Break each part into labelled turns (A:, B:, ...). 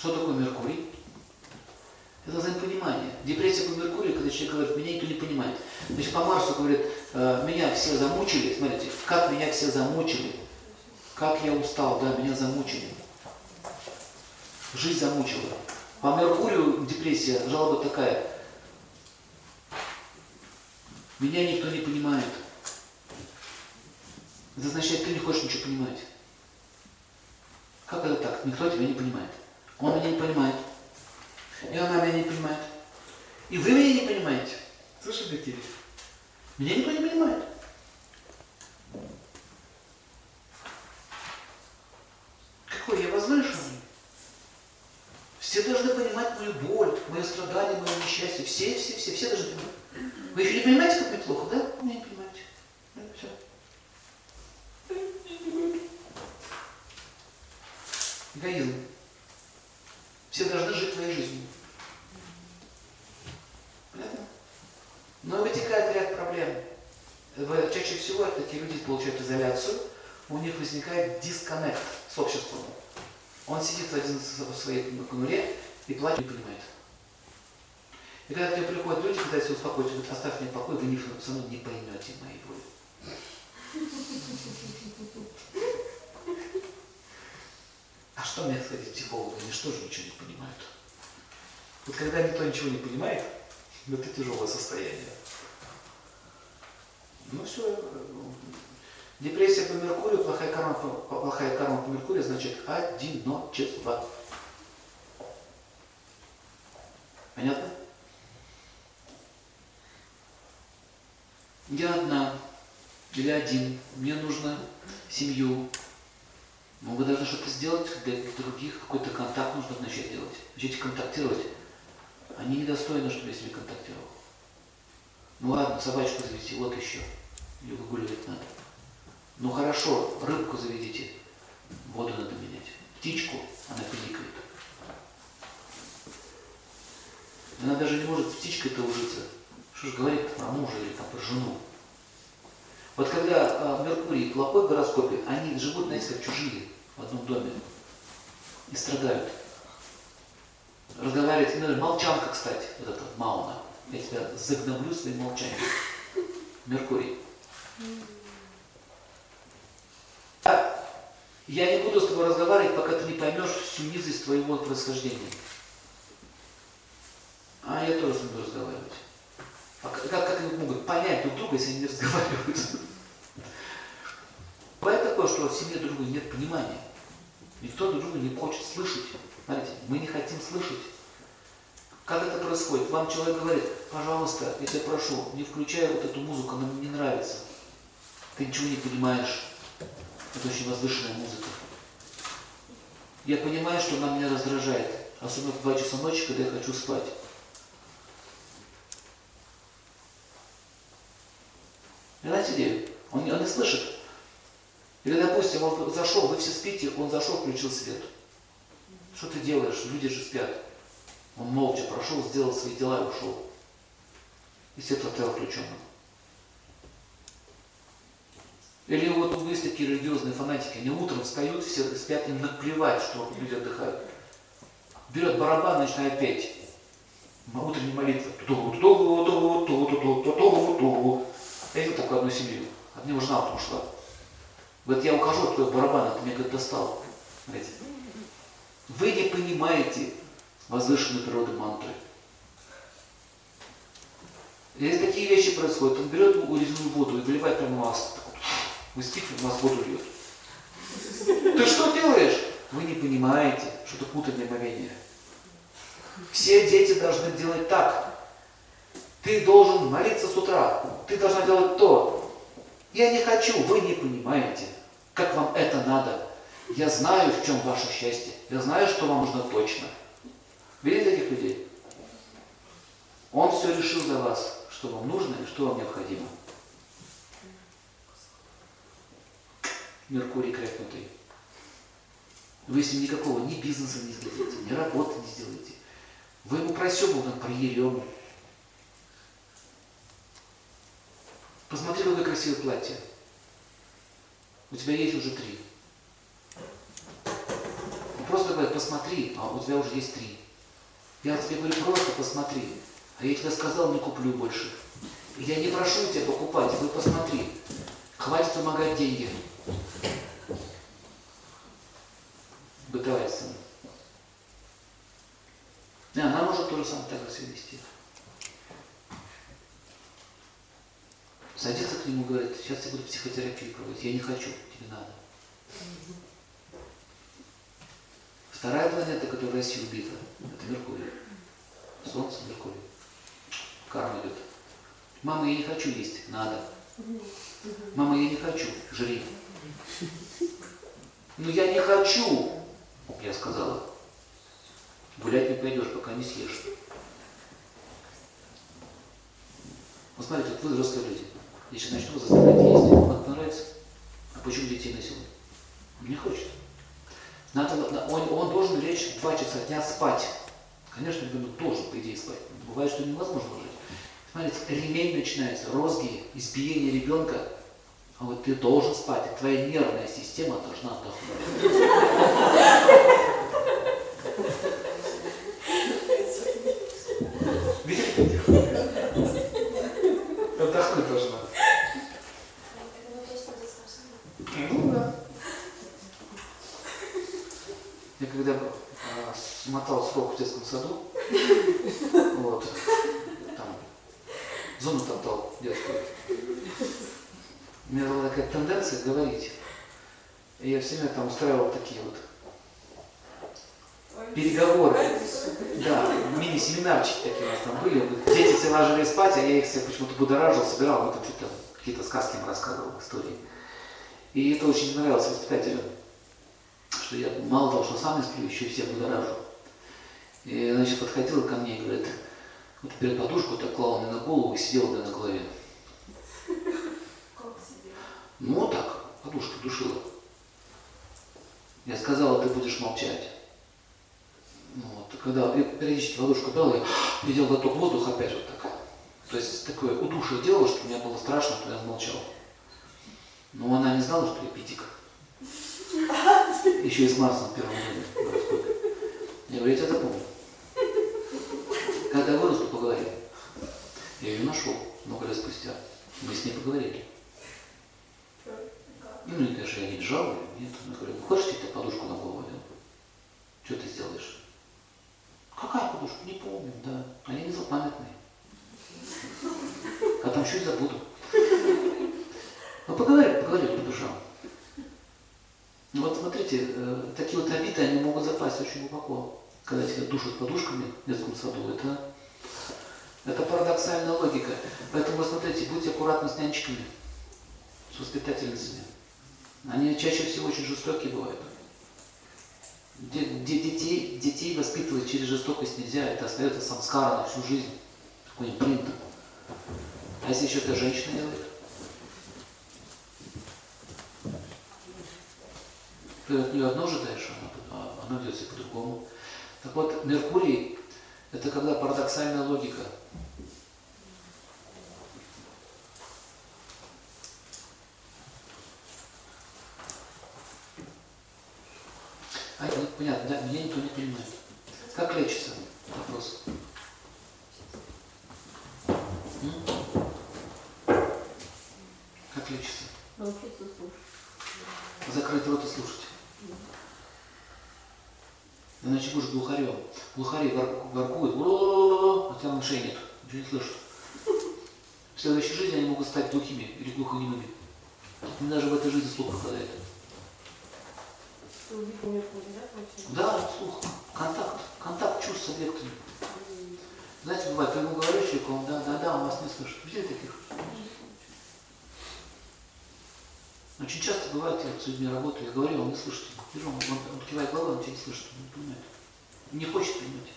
A: Что такое Меркурий? Это взаимопонимание. Депрессия по Меркурию, когда человек говорит, меня никто не понимает. Значит, по Марсу говорит, «Э, меня все замучили, смотрите, как меня все замучили. Как я устал, да, меня замучили. Жизнь замучила. По Меркурию депрессия, жалоба такая. Меня никто не понимает. Это означает, ты не хочешь ничего понимать. Как это так? Никто тебя не понимает. Он меня не понимает. И она меня не понимает. И вы меня не понимаете. Слышали такие? Меня никто не понимает. Какой я возвышенный. Все должны понимать мою боль, мое страдание, мое несчастье. Все, все, все, все должны понимать. Вы еще не понимаете, как мне плохо, да? Вы не понимаете. Да, все. Эгоизм. Все должны жить своей жизнью. Понятно? Но вытекает ряд проблем. В- Чаще всего такие люди получают изоляцию, у них возникает дисконнект с обществом. Он сидит один в своей конуре и плачет, не понимает. И когда к тебе приходят люди, пытаются успокоить, говорят, оставь меня в покое, вы со мной не поймете моей боли. А что мне сказать психологу? Они что же ничего не понимают? Вот когда никто ничего не понимает, это тяжелое состояние. Ну все. Депрессия по Меркурию, плохая карма плохая карма по Меркурию значит одиночество. Понятно? Я одна или один, мне нужно семью. Вы должны что-то сделать для других, какой-то контакт нужно начать делать. Начните контактировать. Они недостойны, чтобы я с ними контактировал. Ну ладно, собачку завести, вот еще. Ее выгуливать надо. Ну хорошо, рыбку заведите, воду надо менять. Птичку, она пиликает. Она даже не может с птичкой-то ужиться. Что ж говорит про мужа или там про жену. Вот когда э, Меркурий плохой в гороскопе, они живут, знаете, как чужие в одном доме и страдают. Разговаривать, ну, молчанка, кстати, вот эта Мауна. Я тебя загноблю своим молчанием. Меркурий. Я не буду с тобой разговаривать, пока ты не поймешь всю низость твоего происхождения. А я тоже тобой разговаривать. А как, как они могут понять друг друга, если они не разговаривают? Бывает такое, что в семье друг нет понимания. Никто друг друга не хочет слышать. Смотрите, мы не хотим слышать. Как это происходит? Вам человек говорит, пожалуйста, я тебя прошу, не включай вот эту музыку, она мне не нравится. Ты ничего не понимаешь. Это очень возвышенная музыка. Я понимаю, что она меня раздражает. Особенно в 2 часа ночи, когда я хочу спать. Понимаете идею? Он, он не слышит. Или, допустим, он зашел, вы все спите, он зашел, включил свет. Что ты делаешь? Люди же спят. Он молча прошел, сделал свои дела и ушел. И свет оставил включенным. Или вот есть такие религиозные фанатики, они утром встают, все спят, им наплевать, что люди отдыхают. Берет барабан, начинает петь. Утренняя молитва. А я видел только одну семью. От него жена потом шла. Говорит, я ухожу, от твоего барабана, ты меня, говорит, достал. Смотрите. Вы не понимаете возвышенной природы мантры. Если такие вещи происходят, он берет резину воду и выливает прямо в вас. Вы спите, в вас воду льет. Ты что делаешь? Вы не понимаете, что это путанное мгновение. Все дети должны делать так. Ты должен молиться с утра. Ты должна делать то. Я не хочу, вы не понимаете, как вам это надо. Я знаю, в чем ваше счастье. Я знаю, что вам нужно точно. Видите таких людей? Он все решил за вас, что вам нужно и что вам необходимо. Меркурий крякнутый. Вы с ним никакого ни бизнеса не сделаете, ни работы не сделаете. Вы ему про сёму, он про ерему. Посмотри, какое красивое платье. У тебя есть уже три. Ну, просто говорю, посмотри, а у тебя уже есть три. Я тебе говорю, просто посмотри. А я тебе сказал, не куплю больше. Я не прошу тебя покупать, вы посмотри. Хватит вымогать деньги. Бытовая сцена. И она может тоже самое так же себя вести. Садится к нему, говорит, сейчас я буду психотерапию проводить. Я не хочу, тебе надо. Вторая планета, которая в России убита, это Меркурий. Солнце, Меркурий. Карма идет. Мама, я не хочу есть. Надо. Мама, я не хочу. Жри. Ну я не хочу, я сказала. Гулять не пойдешь, пока не съешь. Вот смотрите, вот вы взрослые люди. Если начну заставлять есть, вам это нравится? А почему детей насилуют? Не хочет. Надо, он, он должен лечь два часа дня спать. Конечно, ребенок должен, по идее, спать. Бывает, что невозможно жить. Смотрите, ремень начинается, розги, избиение ребенка. А вот ты должен спать, твоя нервная система должна отдохнуть. Видите? Отдохнуть должна. Ну да. Я когда а, смотал срок в детском саду, вот, там, зону топтал детскую, у меня была такая тенденция говорить. И я все время там устраивал такие вот переговоры. Да, мини-семинарчики такие у нас там были. Дети все ложились спать, а я их все почему-то будоражил, собирал, что-то какие-то сказки им рассказывал, истории. И это очень нравилось воспитателям, что я мало того, что сам не сплю, еще и всех будоражу. И, значит, подходила ко мне и говорит, вот берет подушку, так клала мне на голову и сидела мне на голове. Ну вот так, подушка душила. Я сказала, ты будешь молчать. Ну, вот, когда я периодически подушку брал, я видел глоток воздуха опять вот так. То есть такое удушие делала, что мне было страшно, что я молчал. Но она не знала, что я пятик. Еще и с Марсом в первом году. Я говорю, я тебя запомню. Когда вырасту, поговорим. Я ее нашел много лет спустя. Мы с ней поговорили. Ну, мне, конечно, я не жалую, нет. Я говорю, хочешь, я тебе подушку на голову одену? Что ты сделаешь? Какая подушка? Не помню, да. Они не злопамятные. А там чуть забуду. Ну, поговорим, поговорим по душам. Ну, вот смотрите, э, такие вот обиды, они могут запасть очень глубоко. Когда тебя душат подушками в детском саду, это, это парадоксальная логика. Поэтому смотрите, будьте аккуратны с нянчиками, с воспитательницами. Они чаще всего очень жестокие бывают. Детей, детей воспитывать через жестокость нельзя, это остается самскара на всю жизнь, принт. А если еще это женщина делает? Ты от нее одно ожидаешь, а она ведет себя по-другому. Так вот, Меркурий – это когда парадоксальная логика. А, ну, понятно, да, меня никто не понимает. Как лечится? Вопрос. М? Как лечится?
B: Научиться слушать.
A: Закрыть рот и слушать. Иначе будешь глухарем. Глухари тебя на шее нет, ничего не слышат. В следующей жизни они могут стать глухими или глухонемыми. Им даже в этой жизни слух пропадает.
B: Да,
A: слух, контакт, контакт чувств с объектами. Знаете, бывает, ты ему говоришь, человеку, он да, да, да, он вас не слышит. Видели таких? Очень часто бывает, я с людьми работаю, я говорю, он не слышит. Вижу, он, он, он кивает головой, он тебя не слышит, он не понимает. Не хочет понимать.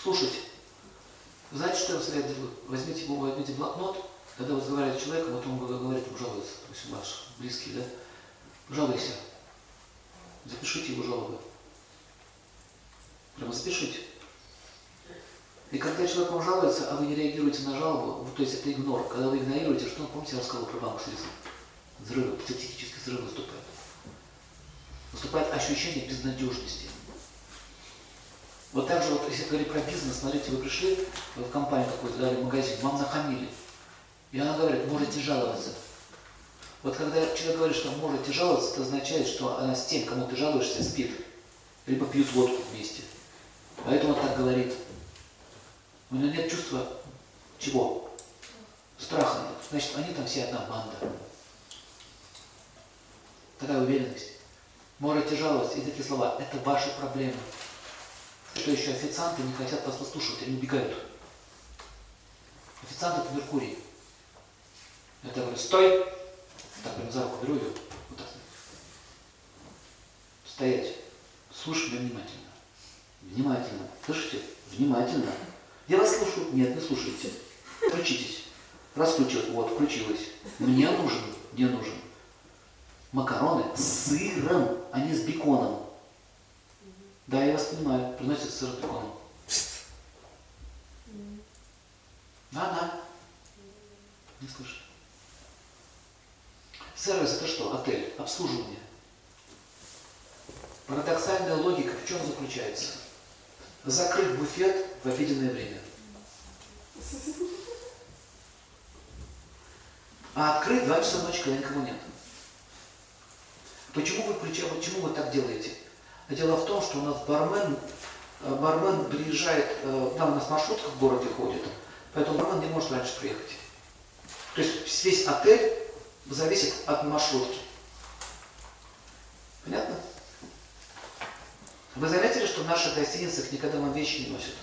A: Слушайте. Знаете, что я вам совет делаю? Возьмите его, возьмите блокнот, когда вы разговариваете с человеком, вот он говорит, он жалуется, то есть ваш близкий, да? Жалуйся. Запишите его жалобы. Прямо запишите. И когда человек вам жалуется, а вы не реагируете на жалобу, то есть это игнор, когда вы игнорируете, что, помните, я рассказывал про банк средств? Взрывы, психический взрыв наступает. Наступает ощущение безнадежности. Вот так же, вот, если говорить про бизнес, смотрите, вы пришли в компанию какую-то, дали магазин, вам нахамили. И она говорит, можете жаловаться. Вот когда человек говорит, что можете жаловаться, это означает, что она с тем, кому ты жалуешься, спит. Либо пьют водку вместе. Поэтому он так говорит. У него нет чувства чего? Страха нет. Значит, они там все одна банда. Такая уверенность. Можете жаловаться, и такие слова. Это ваши проблемы. Что еще? Официанты не хотят вас выслушивать, они убегают. Официант это Меркурий. Это говорю, стой! Так прям за руку беру ее. Вот так. Стоять. Слушай меня внимательно. Внимательно. Слышите? Внимательно. Я вас слушаю. Нет, не слушайте. Включитесь. Раскручивать. Вот, включилась. Мне нужен, мне нужен. Макароны с сыром, не с беконом. Да, я вас понимаю. Приносят сыр с беконом. Да, да. Не слышу. Сервис это что? Отель, обслуживание. Парадоксальная логика в чем заключается? Закрыть буфет в обеденное время. А открыть 2 часа ночи, когда никого нет. Почему вы, почему вы так делаете? Дело в том, что у нас бармен, э, бармен приезжает, э, там у нас маршрутка в городе ходит, поэтому бармен не может раньше приехать. То есть весь отель зависит от маршрутки. Понятно? Вы заметили, что в наших гостиницах никогда вам вещи не носят?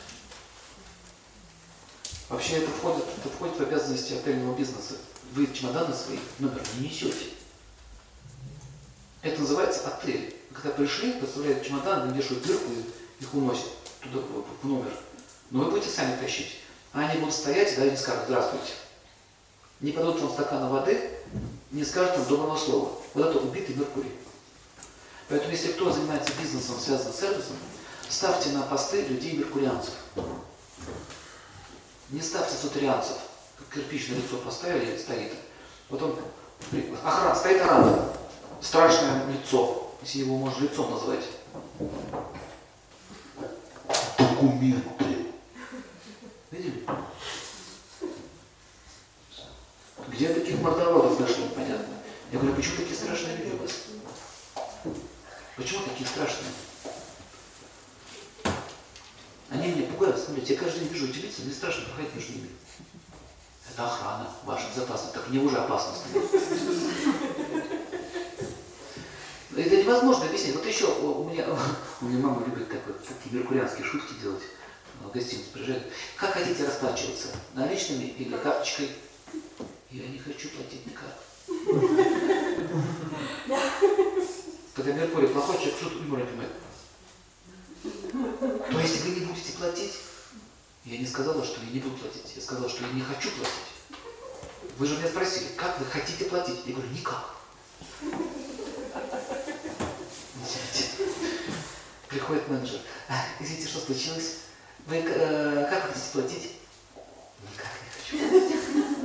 A: Вообще это входит, это входит в обязанности отельного бизнеса. Вы чемоданы свои номер не несете. Это называется отель. Когда пришли, поставляют чемодан, вешают дырку и их уносят туда, в номер. Но вы будете сами тащить. А они будут стоять, и не скажут «Здравствуйте». Не подадут вам стакана воды, не скажут вам доброго слова. Вот это убитый Меркурий. Поэтому если кто занимается бизнесом, связанным с сервисом, ставьте на посты людей меркурианцев. Не ставьте сутрианцев. Как кирпич на лицо поставили, стоит. Потом охрана, стоит охрана. Страшное лицо, если его можно лицом назвать. Документы. Видели? Где таких мордоворотов нашли, непонятно. Я говорю, почему такие страшные люди у вас? Почему такие страшные? Они меня пугают, смотрите, я каждый день вижу эти лица, мне страшно проходить между ними. Это охрана, ваша безопасность, так мне уже опасно становится. Это невозможно объяснить. Вот еще у меня, у меня мама любит так вот, такие меркурианские шутки делать. В гостиницу приезжает. Как хотите расплачиваться? Наличными или карточкой? Я не хочу платить никак. Когда Меркурий плохой человек, что-то юмор понимает. То есть вы не будете платить? Я не сказала, что я не буду платить. Я сказала, что я не хочу платить. Вы же меня спросили, как вы хотите платить? Я говорю, никак. Приходит менеджер. «А, извините, что случилось? Вы э, как хотите платить? Никак не хочу.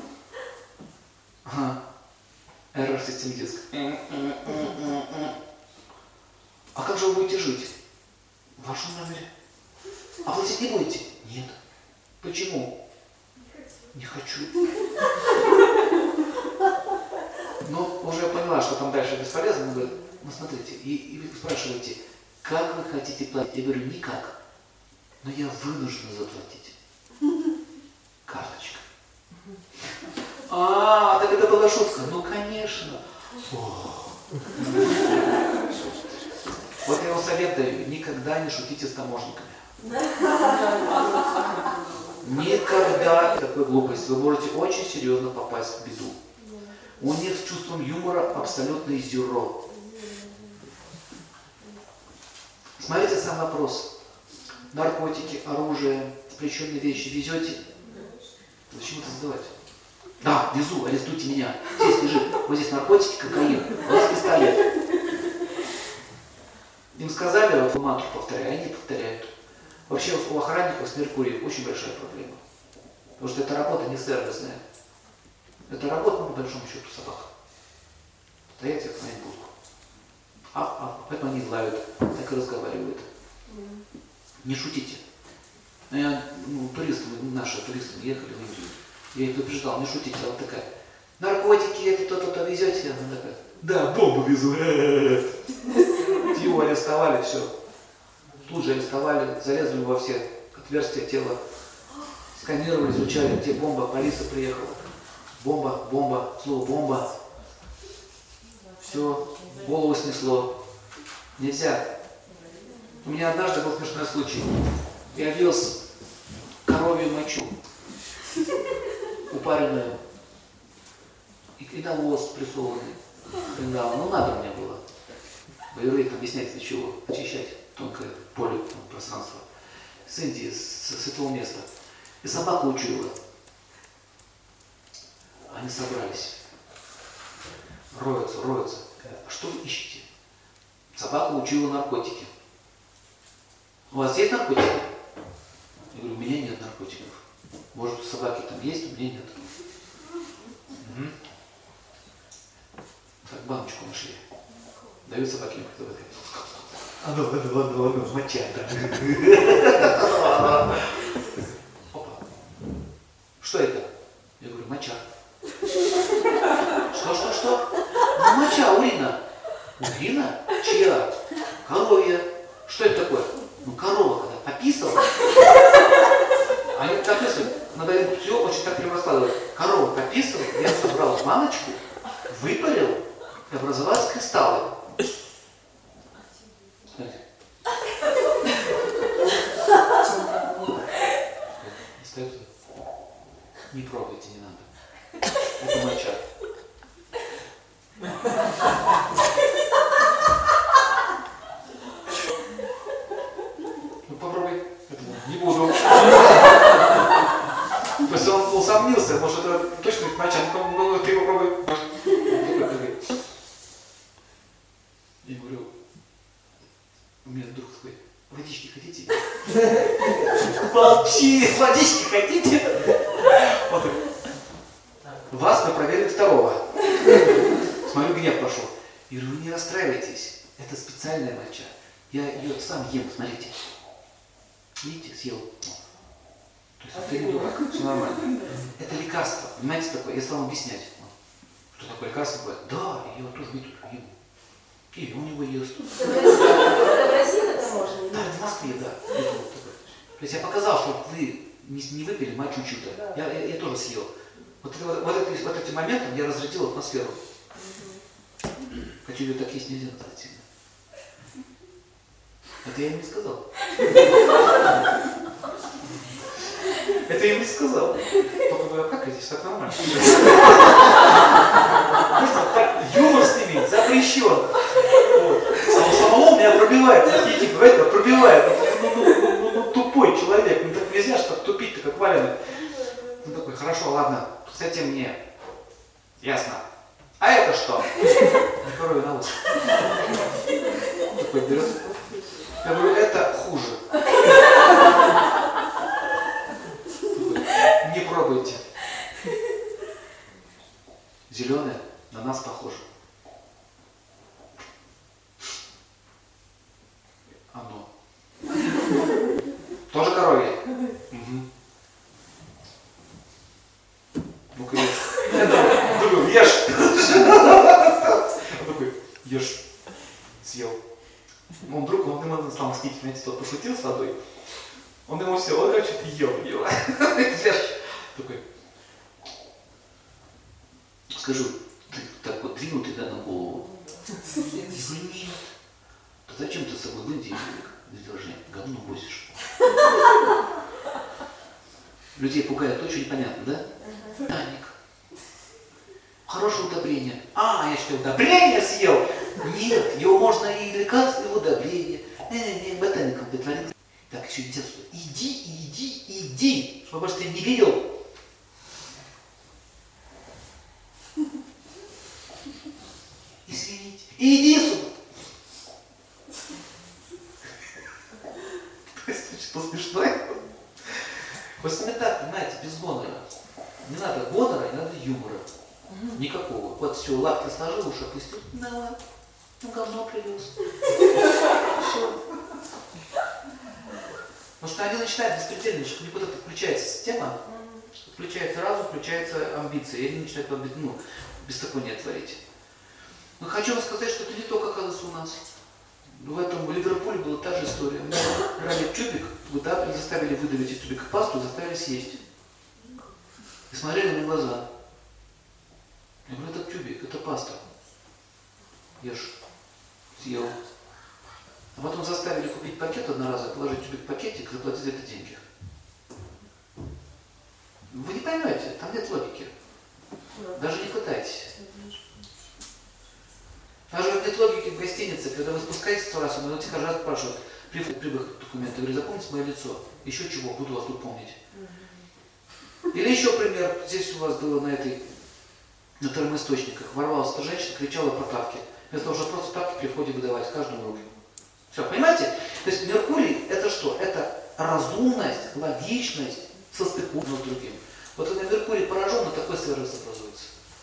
A: Ага. Эррор систем диск. А как же вы будете жить? В вашем номере. А платить не будете? Нет. Почему? Не хочу. Но уже поняла, что там дальше бесполезно. Говорит, ну смотрите, и, и вы спрашиваете, как вы хотите платить? Я говорю, никак. Но я вынуждена заплатить. Карточка. А, так это была шутка. Ну, конечно. Вот я вам совет даю, никогда не шутите с таможниками. Никогда такой глупости. Вы можете очень серьезно попасть в беду. У них с чувством юмора абсолютно зеро. Смотрите сам вопрос. Наркотики, оружие, запрещенные вещи везете? Зачем это задавать? Да, везу, арестуйте меня. Здесь лежит. Вот здесь наркотики, кокаин. Вот пистолет. Им сказали, вот мантру повторяй, они повторяют. Вообще у охранников с Меркурием очень большая проблема. Потому что эта работа не сервисная. Это работа, ну, по большому счету, собака. Стоять и охранять будку. А, а, Поэтому они лают, так и разговаривают. Не шутите. Ну, я, ну, туристы, наши туристы ехали в Индию. Я их предупреждал, не шутите, она такая, наркотики, это то-то-то везете? Она такая, да, бомбу везу. Его арестовали, все. Тут же арестовали, залезли во все отверстия тела, сканировали, изучали, где бомба, полиция приехала. Бомба, бомба, слово бомба. Все, голову снесло. Нельзя. У меня однажды был смешной случай. Я вез коровью мочу, упаренную, и, и навоз прессованный. Ну, надо мне было. Боевые объяснять для чего? Очищать тонкое поле, ну, пространство. С Индии, с, с этого места. И собаку учуяла. Они собрались. Роются, роются. А что вы ищете? Собака учуяла наркотики. У вас есть наркотики? Я говорю, у меня нет наркотиков. Может, у собаки там есть, у меня нет. Угу. Так, баночку нашли. Дают собаке как-то вот А ну, ладно, ладно, ладно, моча, да. Опа. Что это? Я говорю, моча. Что, что, что? Моча, урина. Урина? Чья? Коровья. Что это такое? Ну, корова когда пописала. Они так мыслят, надо им все очень так прямо раскладывать. Корова пописала, я собрал баночку, выпарил, и образовались кристаллы. Смотрите. Остается. Не пробуйте, не надо. Это моча. Ну попробуй. Это не буду. То есть он усомнился, может это точно моча. Ну, ну, ты попробуй. Я говорю, у меня друг такой, водички хотите? Молчи, водички хотите? Вас мы проверим второго. Смотрю, гнев пошел. Я говорю, вы не расстраивайтесь, это специальная моча. Я ее сам ем, смотрите. Видите, съел. То есть ты не дурак, все нормально. Это лекарство, понимаете, такое? Я стал объяснять. Что такое лекарство бывает? Да, я его тоже не тут ем. И он его ест.
B: Это в России, это в России это можно?
A: Да, в Москве, да. Это вот. То есть я показал, что вы не, не выпили мочу чью-то. Я, я, я тоже съел. Вот, это, вот, это, вот этим моментом я разрядил атмосферу. Хочу ее так есть нельзя назвать сильно. Это я им не сказал. Это я не сказал. Только вы обкакаетесь, так нормально. Так юмор с ними запрещен. Вот. А у самого меня пробивает, архетип этого пробивает. Ну, ну, ну, ну, ну, тупой человек, ну так нельзя ж так тупить-то, как валенок. Ну такой, хорошо, ладно, этим мне ясно. А это что? Коровий навоз. Такой берет. Я говорю, это хуже. Такой, Не пробуйте. Зеленое на нас похоже. Оно. Тоже коровье? Угу. Ну-ка ешь. Думаю, ешь. Он такой, ешь. Съел. Ну, вдруг он ему стал мстить, знаете, тот пошутил с водой. Он ему все, он, короче, ел его. Ешь. Такой, скажу, ты так вот двинутый, да, на голову? Я говорю, нет. Зачем ты с собой в Индии держи? Говно возишь. Людей пугает очень непонятно, да? Таник. Хорошее удобрение. А, я что, удобрение съел? Нет, его можно и лекарство, и удобрение. Не-не-не, ботаником притворил. Так, еще отсюда. Иди, иди, иди, чтобы больше тебя не видел. Извините. Иди сюда. Что смешное? Так, понимаете, без гонора. Не надо гонора, не надо юмора. Никакого. Вот все, лапки сложил, уши опустил. Да ладно. Ну, говно привез. Потому что они начинают беспредельничать, эта включается система, включается разум, включается амбиция, и они начинают ну, беззаконие творить. Но хочу вам сказать, что это не только оказывается у нас. В этом в Ливерпуле была та же история. Мы брали тюбик, выдавили, заставили выдавить из тюбика пасту, заставили съесть. И смотрели на глаза. Я говорю, это тюбик, это паста. Ешь. Съел. А потом заставили купить пакет одноразовый, положить тюбик в пакетик, заплатить за это деньги. Вы не поймете, там нет логики. Даже не пытайтесь. Нет логики в гостинице, когда вы спускаетесь сто раз, вы этих раз спрашивают, при, при выходе документа, говорю, запомните мое лицо. Еще чего, буду вас тут помнить. Или еще пример, здесь у вас было на этой, на термоисточниках, ворвалась эта женщина, кричала про тапки. Вместо того, чтобы просто тапки при входе выдавать, каждому руки. Все, понимаете? То есть Меркурий это что? Это разумность, логичность, состыковка с другим. Вот когда Меркурий поражен, на такой сервис образует.